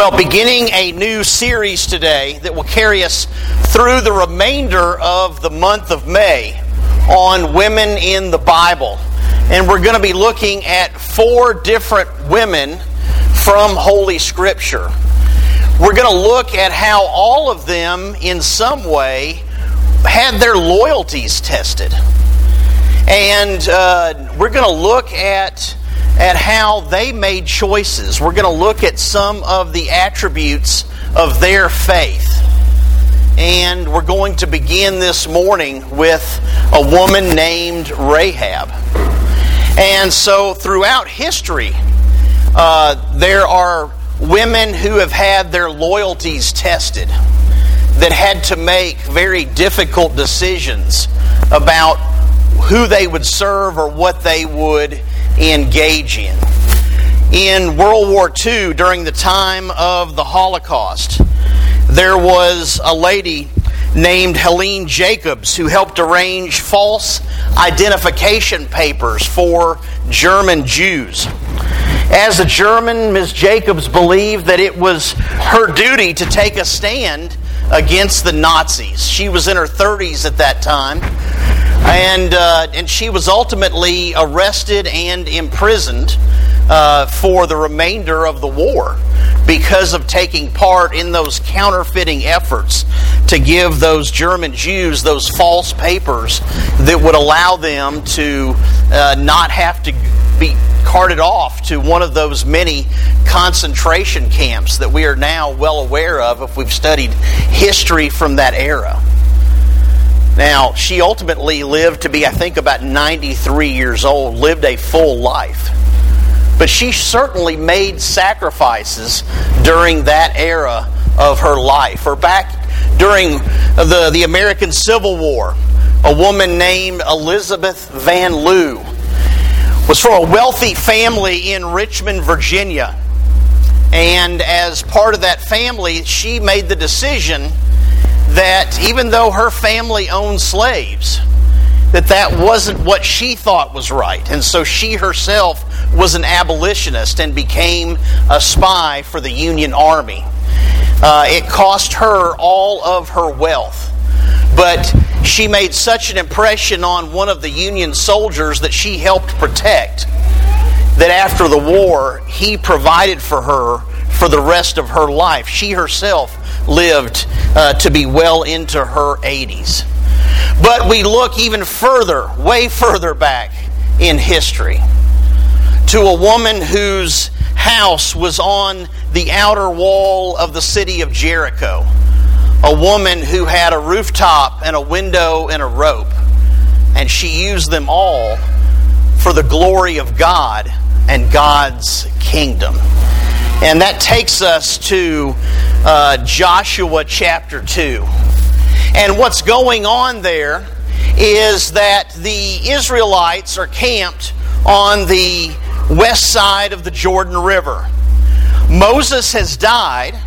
Well, beginning a new series today that will carry us through the remainder of the month of May on women in the Bible. And we're going to be looking at four different women from Holy Scripture. We're going to look at how all of them, in some way, had their loyalties tested. And uh, we're going to look at at how they made choices. We're going to look at some of the attributes of their faith. And we're going to begin this morning with a woman named Rahab. And so, throughout history, uh, there are women who have had their loyalties tested, that had to make very difficult decisions about who they would serve or what they would engage in. In World War II, during the time of the Holocaust, there was a lady named Helene Jacobs who helped arrange false identification papers for German Jews. As a German, Ms. Jacobs believed that it was her duty to take a stand against the Nazis. She was in her 30s at that time and uh, and she was ultimately arrested and imprisoned uh, for the remainder of the war because of taking part in those counterfeiting efforts to give those German Jews those false papers that would allow them to uh, not have to be carted off to one of those many concentration camps that we are now well aware of if we've studied history from that era. Now, she ultimately lived to be, I think, about 93 years old, lived a full life. But she certainly made sacrifices during that era of her life. Or back during the, the American Civil War, a woman named Elizabeth Van Lew was from a wealthy family in Richmond, Virginia. And as part of that family, she made the decision that even though her family owned slaves, that that wasn't what she thought was right. And so she herself was an abolitionist and became a spy for the Union Army. Uh, it cost her all of her wealth. But she made such an impression on one of the Union soldiers that she helped protect that after the war, he provided for her for the rest of her life. She herself lived uh, to be well into her 80s. But we look even further, way further back in history, to a woman whose house was on the outer wall of the city of Jericho. A woman who had a rooftop and a window and a rope. And she used them all for the glory of God and God's kingdom. And that takes us to uh, Joshua chapter 2. And what's going on there is that the Israelites are camped on the west side of the Jordan River. Moses has died,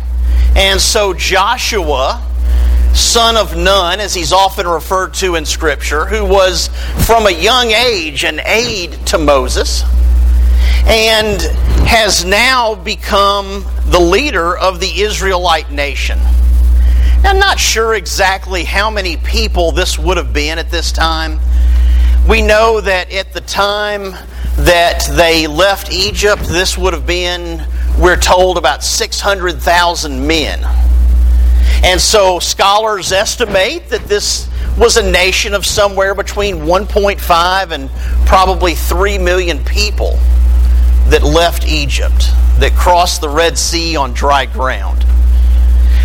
and so Joshua, son of Nun, as he's often referred to in Scripture, who was from a young age an aide to Moses, and has now become the leader of the Israelite nation. I'm not sure exactly how many people this would have been at this time. We know that at the time that they left Egypt, this would have been, we're told, about 600,000 men. And so scholars estimate that this was a nation of somewhere between 1.5 and probably 3 million people that left Egypt, that crossed the Red Sea on dry ground.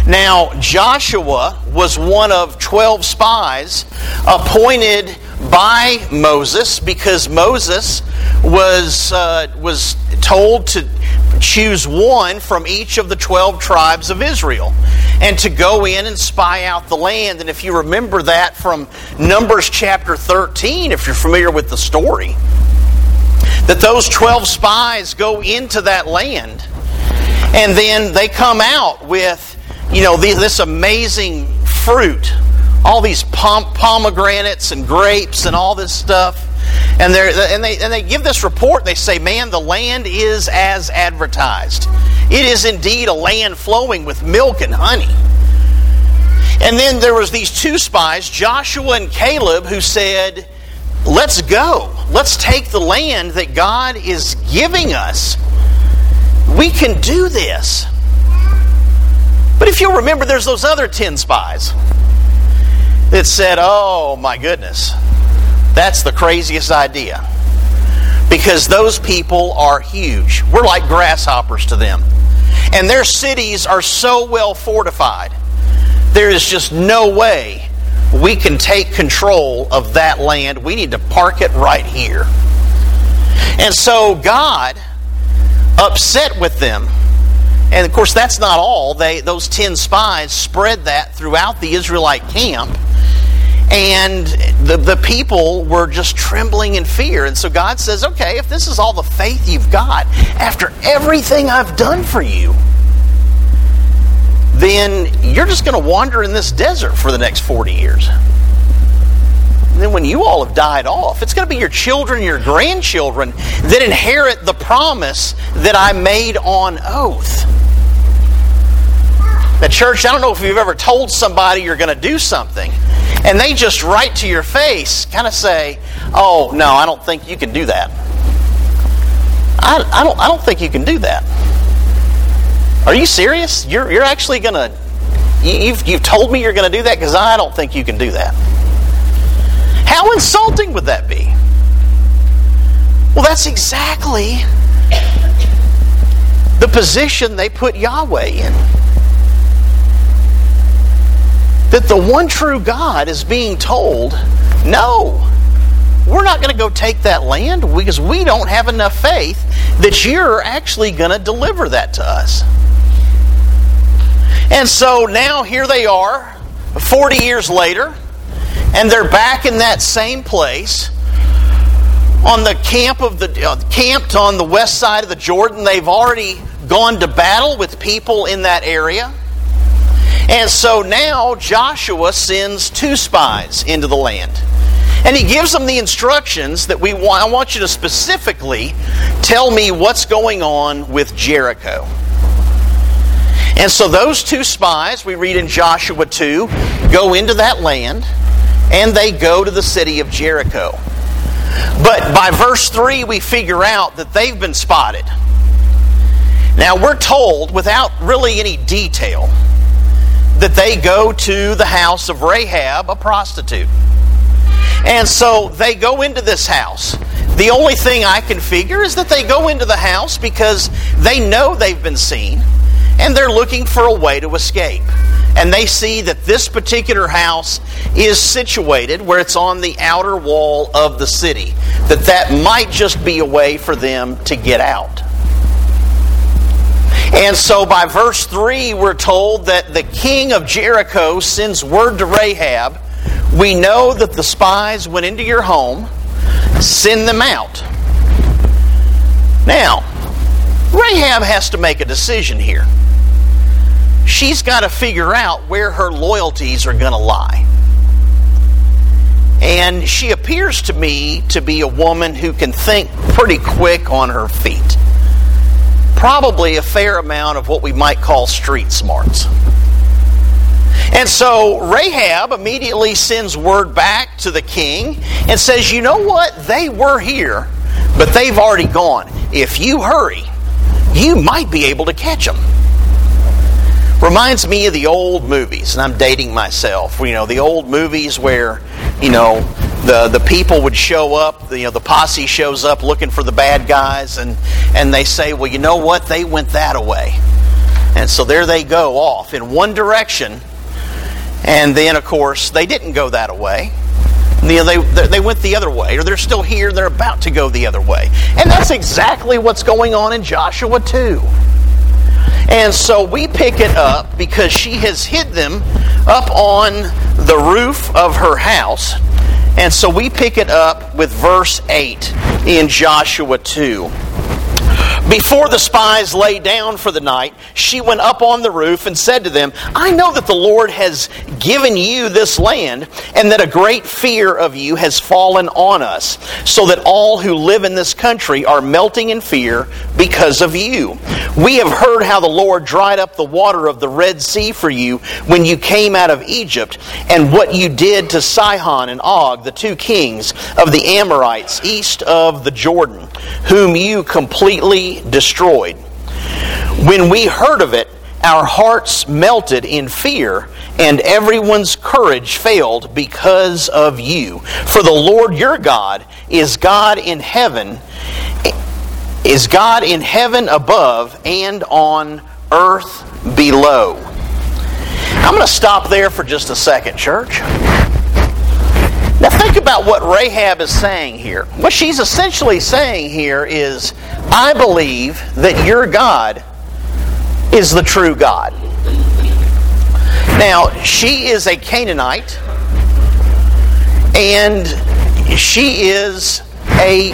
Now, Joshua was one of 12 spies appointed by Moses because Moses was, uh, was told to choose one from each of the 12 tribes of Israel and to go in and spy out the land. And if you remember that from Numbers chapter 13, if you're familiar with the story, that those 12 spies go into that land and then they come out with, you know, this amazing fruit, all these pomegranates and grapes and all this stuff. And, and, they, and they give this report. They say, man, the land is as advertised. It is indeed a land flowing with milk and honey. And then there was these two spies, Joshua and Caleb, who said, "Let's go. Let's take the land that God is giving us. We can do this." But if you'll remember, there's those other 10 spies that said, Oh my goodness, that's the craziest idea. Because those people are huge. We're like grasshoppers to them. And their cities are so well fortified, there is just no way we can take control of that land. We need to park it right here. And so God, upset with them, and of course that's not all. They those 10 spies spread that throughout the Israelite camp and the, the people were just trembling in fear. And so God says, okay, if this is all the faith you've got, after everything I've done for you, then you're just going to wander in this desert for the next 40 years. And then when you all have died off, it's going to be your children, your grandchildren that inherit the promise that I made on oath. The church, I don't know if you've ever told somebody you're going to do something and they just right to your face kind of say, "Oh no, I don't think you can do that. I, I don't I don't think you can do that. Are you serious? You're you're actually gonna you've you've told me you're going to do that because I don't think you can do that. How insulting would that be? Well, that's exactly the position they put Yahweh in that the one true God is being told, no, we're not going to go take that land because we don't have enough faith that you're actually going to deliver that to us. And so now here they are, 40 years later, and they're back in that same place on the camp of the uh, camped on the west side of the Jordan. They've already gone to battle with people in that area. And so now Joshua sends two spies into the land. And he gives them the instructions that we want. I want you to specifically tell me what's going on with Jericho. And so those two spies, we read in Joshua 2, go into that land and they go to the city of Jericho. But by verse 3, we figure out that they've been spotted. Now, we're told, without really any detail, that they go to the house of Rahab, a prostitute. And so they go into this house. The only thing I can figure is that they go into the house because they know they've been seen and they're looking for a way to escape. And they see that this particular house is situated where it's on the outer wall of the city, that that might just be a way for them to get out. And so by verse 3, we're told that the king of Jericho sends word to Rahab We know that the spies went into your home, send them out. Now, Rahab has to make a decision here. She's got to figure out where her loyalties are going to lie. And she appears to me to be a woman who can think pretty quick on her feet probably a fair amount of what we might call street smarts. And so Rahab immediately sends word back to the king and says, You know what? They were here, but they've already gone. If you hurry, you might be able to catch them. Reminds me of the old movies, and I'm dating myself. You know, the old movies where, you know, the the people would show up. You know, the posse shows up looking for the bad guys, and and they say, well, you know what? They went that away, and so there they go off in one direction, and then of course they didn't go that way. You know, they, they went the other way, or they're still here, they're about to go the other way. And that's exactly what's going on in Joshua 2. And so we pick it up because she has hid them up on the roof of her house and so we pick it up with verse 8 in Joshua 2. Before the spies lay down for the night, she went up on the roof and said to them, I know that the Lord has given you this land, and that a great fear of you has fallen on us, so that all who live in this country are melting in fear because of you. We have heard how the Lord dried up the water of the Red Sea for you when you came out of Egypt, and what you did to Sihon and Og, the two kings of the Amorites east of the Jordan, whom you completely destroyed. When we heard of it, our hearts melted in fear, and everyone's courage failed because of you. For the Lord your God is God in heaven, is God in heaven above and on earth below. I'm going to stop there for just a second, church. Now, think about what Rahab is saying here. What she's essentially saying here is I believe that your God is the true God. Now, she is a Canaanite, and she is a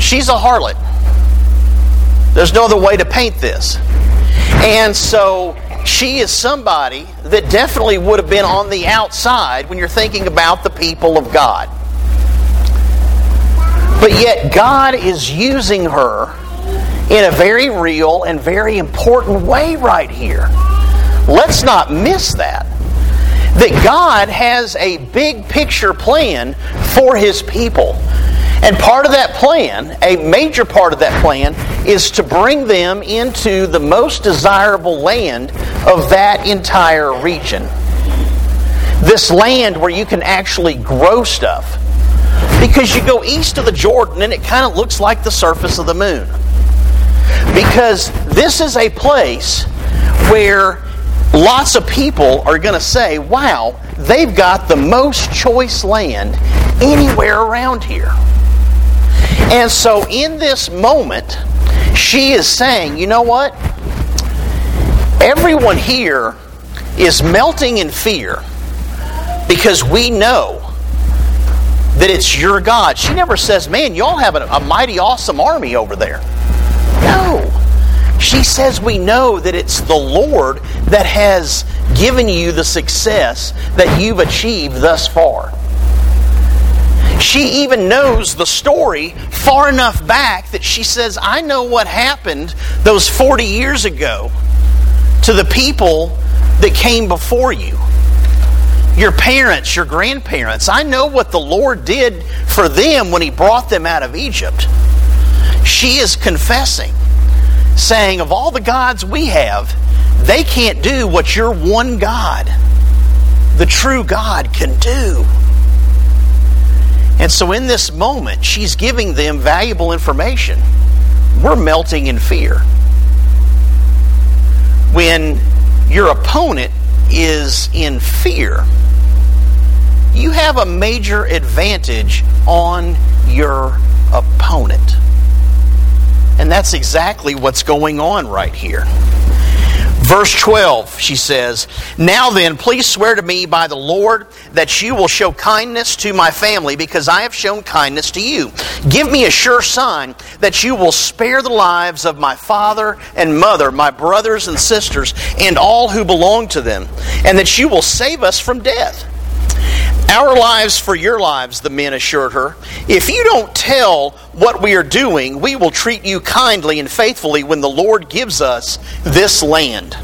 she's a harlot. There's no other way to paint this. And so she is somebody that definitely would have been on the outside when you're thinking about the people of God. But yet, God is using her in a very real and very important way right here. Let's not miss that. That God has a big picture plan for His people. And part of that plan, a major part of that plan, is to bring them into the most desirable land of that entire region. This land where you can actually grow stuff. Because you go east of the Jordan and it kind of looks like the surface of the moon. Because this is a place where lots of people are going to say, wow, they've got the most choice land anywhere around here. And so, in this moment, she is saying, you know what? Everyone here is melting in fear because we know that it's your God. She never says, man, y'all have a, a mighty awesome army over there. No. She says, we know that it's the Lord that has given you the success that you've achieved thus far. She even knows the story far enough back that she says, I know what happened those 40 years ago to the people that came before you. Your parents, your grandparents. I know what the Lord did for them when He brought them out of Egypt. She is confessing, saying, Of all the gods we have, they can't do what your one God, the true God, can do. And so, in this moment, she's giving them valuable information. We're melting in fear. When your opponent is in fear, you have a major advantage on your opponent. And that's exactly what's going on right here. Verse 12, she says, Now then, please swear to me by the Lord that you will show kindness to my family because I have shown kindness to you. Give me a sure sign that you will spare the lives of my father and mother, my brothers and sisters, and all who belong to them, and that you will save us from death. Our lives for your lives, the men assured her. If you don't tell what we are doing, we will treat you kindly and faithfully when the Lord gives us this land.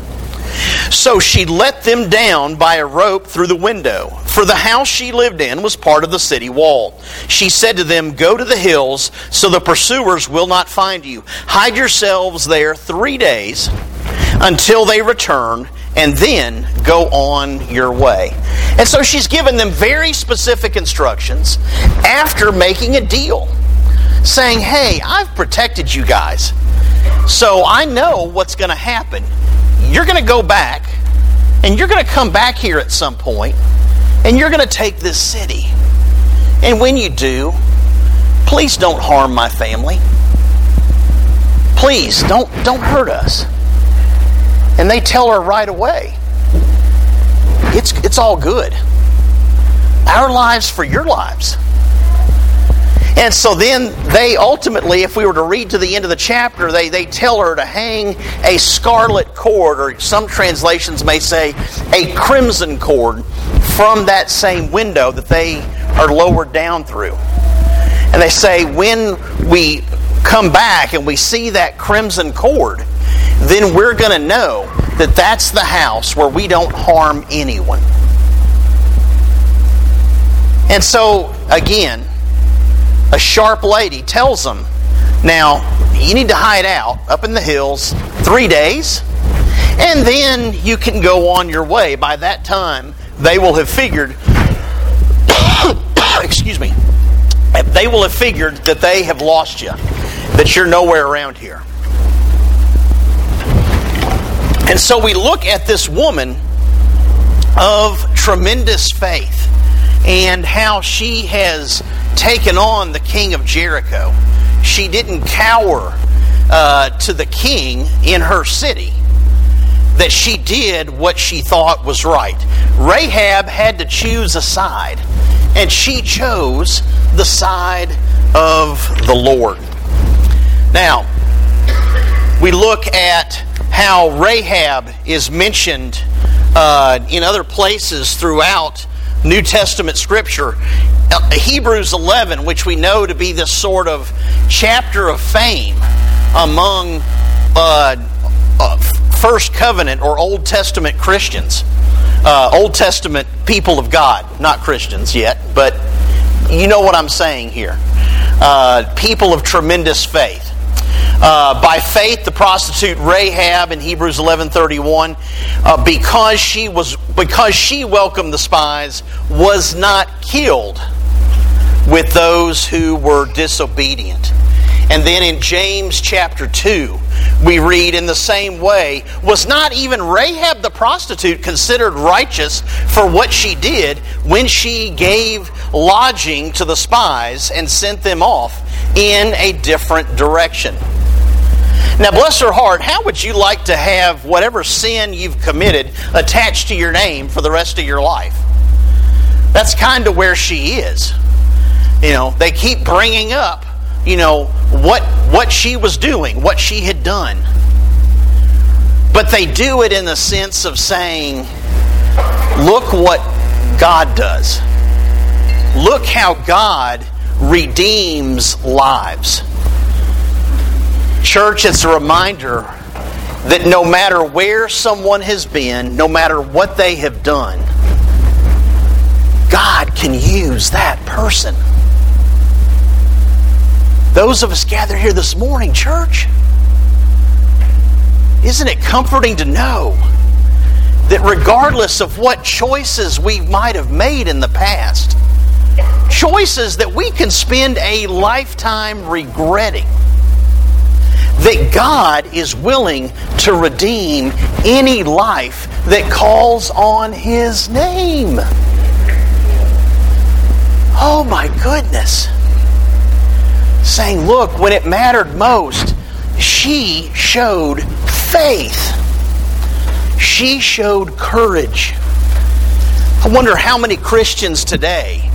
So she let them down by a rope through the window, for the house she lived in was part of the city wall. She said to them, Go to the hills, so the pursuers will not find you. Hide yourselves there three days until they return and then go on your way. And so she's given them very specific instructions after making a deal, saying, Hey, I've protected you guys. So I know what's going to happen. You're going to go back, and you're going to come back here at some point, and you're going to take this city. And when you do, please don't harm my family. Please don't don't hurt us. And they tell her right away, it's, it's all good. Our lives for your lives. And so then they ultimately, if we were to read to the end of the chapter, they, they tell her to hang a scarlet cord, or some translations may say a crimson cord, from that same window that they are lowered down through. And they say, when we come back and we see that crimson cord, then we're going to know that that's the house where we don't harm anyone. And so, again, a sharp lady tells them, now, you need to hide out up in the hills three days, and then you can go on your way. By that time, they will have figured, excuse me, they will have figured that they have lost you, that you're nowhere around here. And so we look at this woman of tremendous faith and how she has taken on the king of Jericho. She didn't cower uh, to the king in her city, that she did what she thought was right. Rahab had to choose a side, and she chose the side of the Lord. Now, we look at how Rahab is mentioned uh, in other places throughout New Testament scripture. Uh, Hebrews 11, which we know to be this sort of chapter of fame among uh, uh, First Covenant or Old Testament Christians, uh, Old Testament people of God, not Christians yet, but you know what I'm saying here. People of tremendous faith. Uh, by faith, the prostitute Rahab in Hebrews 11:31, uh, because she was because she welcomed the spies, was not killed with those who were disobedient. And then in James chapter 2, we read in the same way, was not even Rahab the prostitute considered righteous for what she did when she gave lodging to the spies and sent them off in a different direction? Now, bless her heart, how would you like to have whatever sin you've committed attached to your name for the rest of your life? That's kind of where she is. You know, they keep bringing up, you know, what what she was doing, what she had done. But they do it in the sense of saying, look what God does. Look how God redeems lives. Church, it's a reminder that no matter where someone has been, no matter what they have done, God can use that person. Those of us gathered here this morning, church, isn't it comforting to know that regardless of what choices we might have made in the past, choices that we can spend a lifetime regretting, that God is willing to redeem any life that calls on His name. Oh my goodness. Saying, look, when it mattered most, she showed faith. She showed courage. I wonder how many Christians today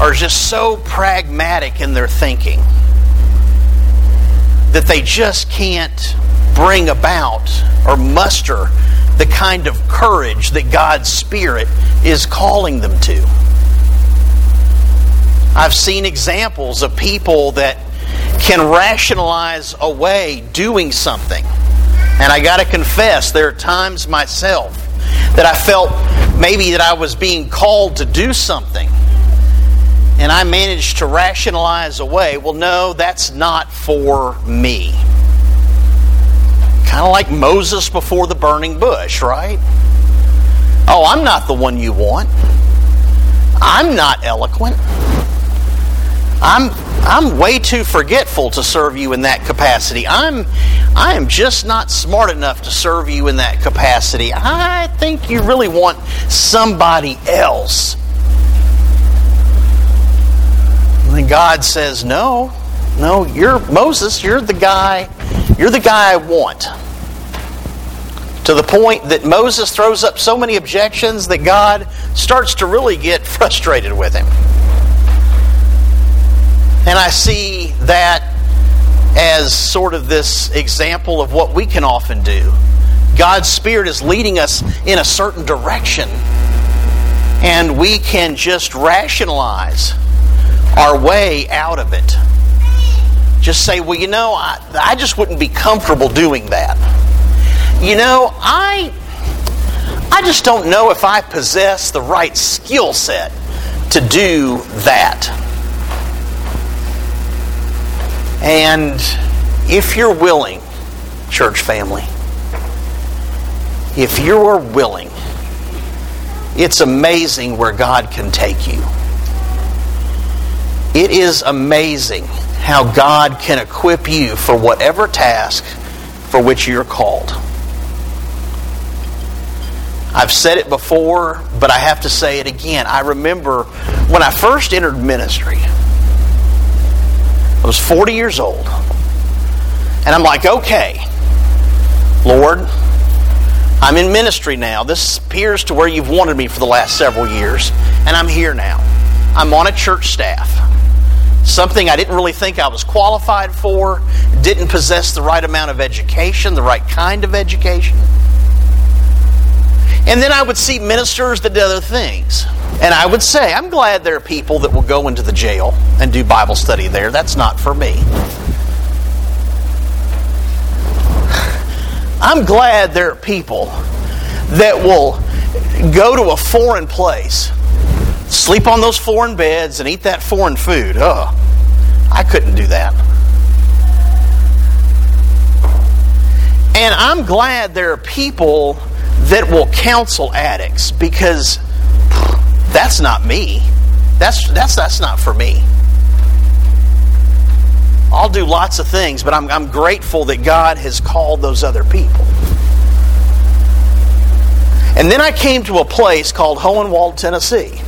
are just so pragmatic in their thinking that they just can't bring about or muster the kind of courage that God's Spirit is calling them to. I've seen examples of people that can rationalize away doing something. And I got to confess, there are times myself that I felt maybe that I was being called to do something and I managed to rationalize away, well, no, that's not for me. Kind of like Moses before the burning bush, right? Oh, I'm not the one you want. I'm not eloquent. I'm I'm way too forgetful to serve you in that capacity. I'm I am just not smart enough to serve you in that capacity. I think you really want somebody else And God says, No, no, you're Moses, you're the guy, you're the guy I want. To the point that Moses throws up so many objections that God starts to really get frustrated with him. And I see that as sort of this example of what we can often do. God's Spirit is leading us in a certain direction, and we can just rationalize our way out of it. Just say, well, you know, I, I just wouldn't be comfortable doing that. You know, I I just don't know if I possess the right skill set to do that. And if you're willing, church family, if you are willing, it's amazing where God can take you. It is amazing how God can equip you for whatever task for which you're called. I've said it before, but I have to say it again. I remember when I first entered ministry, I was 40 years old. And I'm like, okay, Lord, I'm in ministry now. This appears to where you've wanted me for the last several years, and I'm here now. I'm on a church staff. Something I didn't really think I was qualified for, didn't possess the right amount of education, the right kind of education. And then I would see ministers that did other things. And I would say, I'm glad there are people that will go into the jail and do Bible study there. That's not for me. I'm glad there are people that will go to a foreign place, sleep on those foreign beds, and eat that foreign food. Oh, I couldn't do that. And I'm glad there are people that will counsel addicts because that's not me. That's, that's, that's not for me. I'll do lots of things, but I'm, I'm grateful that God has called those other people. And then I came to a place called Hohenwald, Tennessee.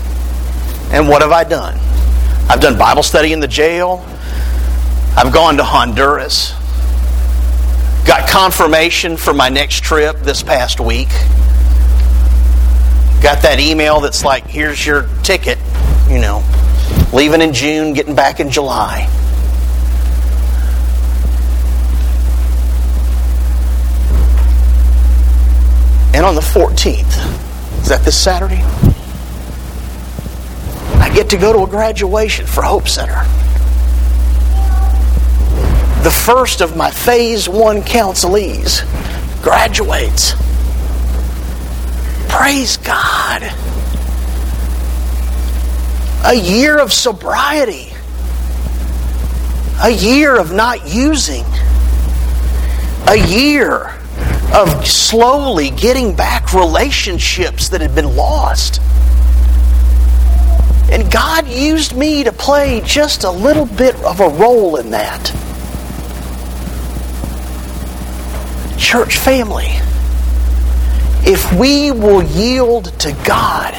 And what have I done? I've done Bible study in the jail. I've gone to Honduras. Got confirmation for my next trip this past week. Got that email that's like, here's your ticket, you know, leaving in June, getting back in July. And on the 14th, is that this Saturday? Get to go to a graduation for Hope Center the first of my phase one counselees graduates. Praise God. A year of sobriety, a year of not using, a year of slowly getting back relationships that had been lost. And God used me to play just a little bit of a role in that. church family, if we will yield to God,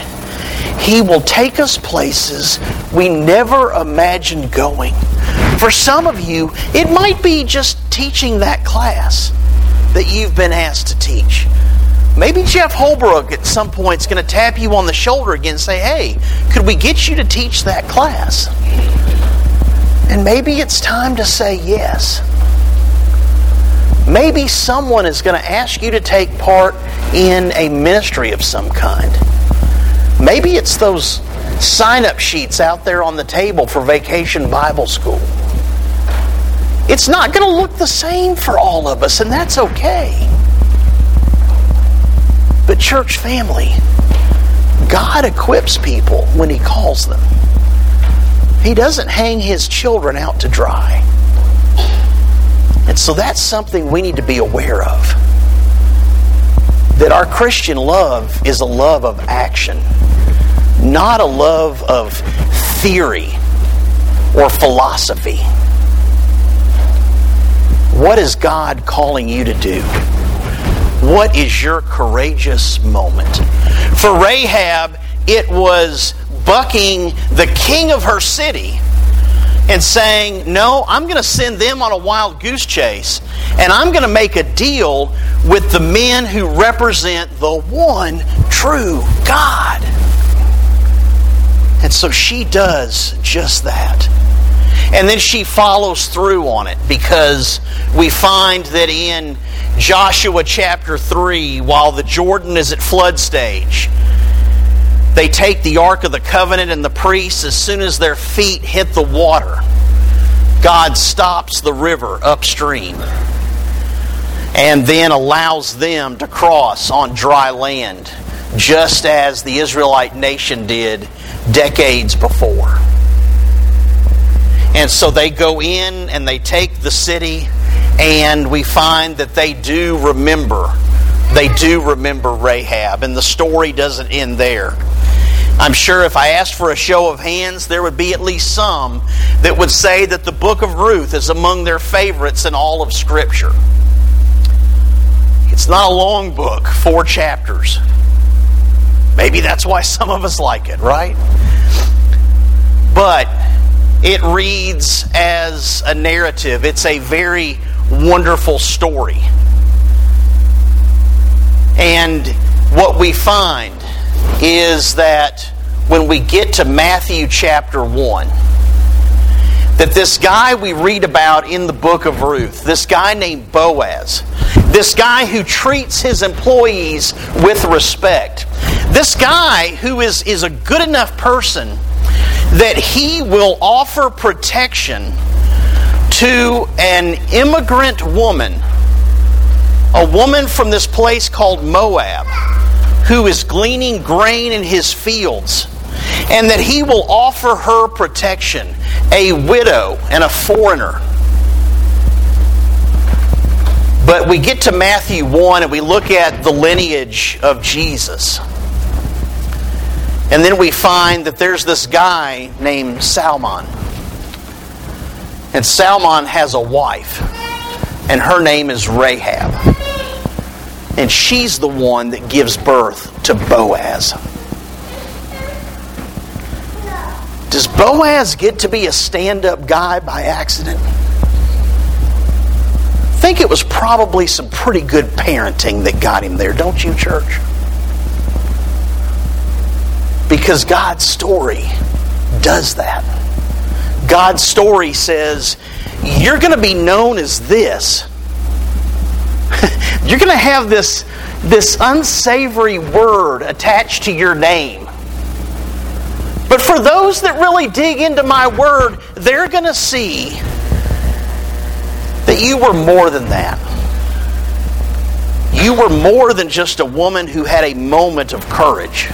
He will take us places we never imagined going. For some of you, it might be just teaching that class that you've been asked to teach. Maybe Jeff Holbrook at some point is going to tap you on the shoulder again and say, Hey, could we get you to teach that class? And maybe it's time to say yes. Maybe someone is going to ask you to take part in a ministry of some kind. Maybe it's those sign up sheets out there on the table for Vacation Bible School. It's not going to look the same for all of us, and that's okay. But, church family, God equips people when He calls them. He doesn't hang His children out to dry. And so that's something we need to be aware of. That our Christian love is a love of action, not a love of theory or philosophy. What is God calling you to do? What is your courageous moment? For Rahab, it was bucking the king of her city and saying, No, I'm going to send them on a wild goose chase, and I'm going to make a deal with the men who represent the one true God. And so she does just that. And then she follows through on it because we find that in Joshua chapter 3, while the Jordan is at flood stage, they take the Ark of the Covenant and the priests, as soon as their feet hit the water, God stops the river upstream and then allows them to cross on dry land, just as the Israelite nation did decades before. And so they go in and they take the city, and we find that they do remember. They do remember Rahab, and the story doesn't end there. I'm sure if I asked for a show of hands, there would be at least some that would say that the book of Ruth is among their favorites in all of Scripture. It's not a long book, four chapters. Maybe that's why some of us like it, right? But it reads as a narrative. It's a very wonderful story. And what we find is that when we get to Matthew chapter 1, that this guy we read about in the book of Ruth, this guy named Boaz, this guy who treats his employees with respect, this guy who is, is a good enough person that he will offer protection to an immigrant woman, a woman from this place called Moab, who is gleaning grain in his fields, and that he will offer her protection, a widow and a foreigner. But we get to Matthew 1 and we look at the lineage of Jesus. And then we find that there's this guy named Salmon. And Salmon has a wife, and her name is Rahab. And she's the one that gives birth to Boaz. Does Boaz get to be a stand up guy by accident? I think it was probably some pretty good parenting that got him there, don't you, church? Because God's story does that. God's story says, you're going to be known as this. you're going to have this, this unsavory word attached to your name. But for those that really dig into my word, they're going to see that you were more than that. You were more than just a woman who had a moment of courage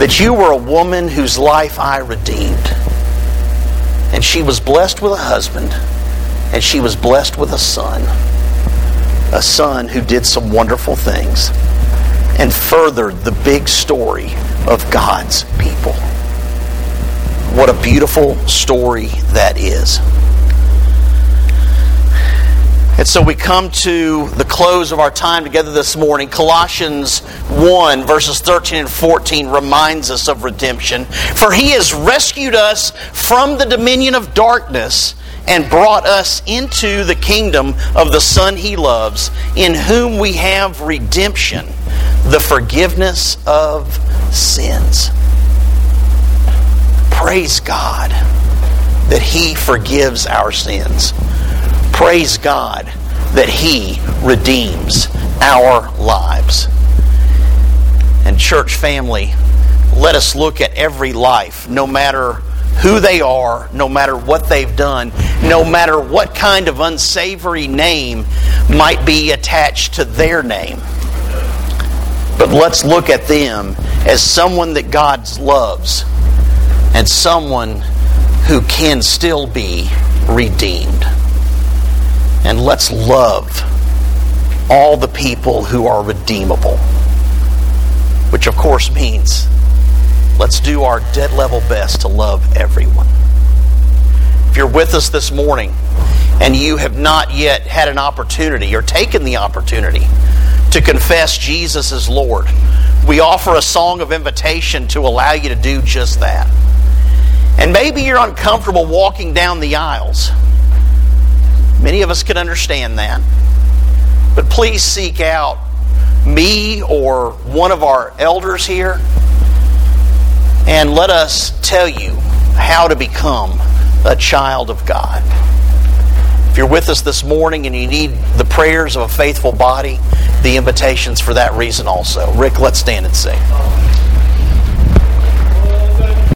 that you were a woman whose life I redeemed. And she was blessed with a husband, and she was blessed with a son. A son who did some wonderful things and furthered the big story of God's people. What a beautiful story that is. And so we come to the close of our time together this morning. Colossians 1, verses 13 and 14 reminds us of redemption. For he has rescued us from the dominion of darkness and brought us into the kingdom of the Son he loves, in whom we have redemption, the forgiveness of sins. Praise God that he forgives our sins. Praise God that He redeems our lives. And, church family, let us look at every life, no matter who they are, no matter what they've done, no matter what kind of unsavory name might be attached to their name. But let's look at them as someone that God loves and someone who can still be redeemed. And let's love all the people who are redeemable. Which, of course, means let's do our dead level best to love everyone. If you're with us this morning and you have not yet had an opportunity or taken the opportunity to confess Jesus as Lord, we offer a song of invitation to allow you to do just that. And maybe you're uncomfortable walking down the aisles. Many of us can understand that. But please seek out me or one of our elders here and let us tell you how to become a child of God. If you're with us this morning and you need the prayers of a faithful body, the invitation's for that reason also. Rick, let's stand and sing.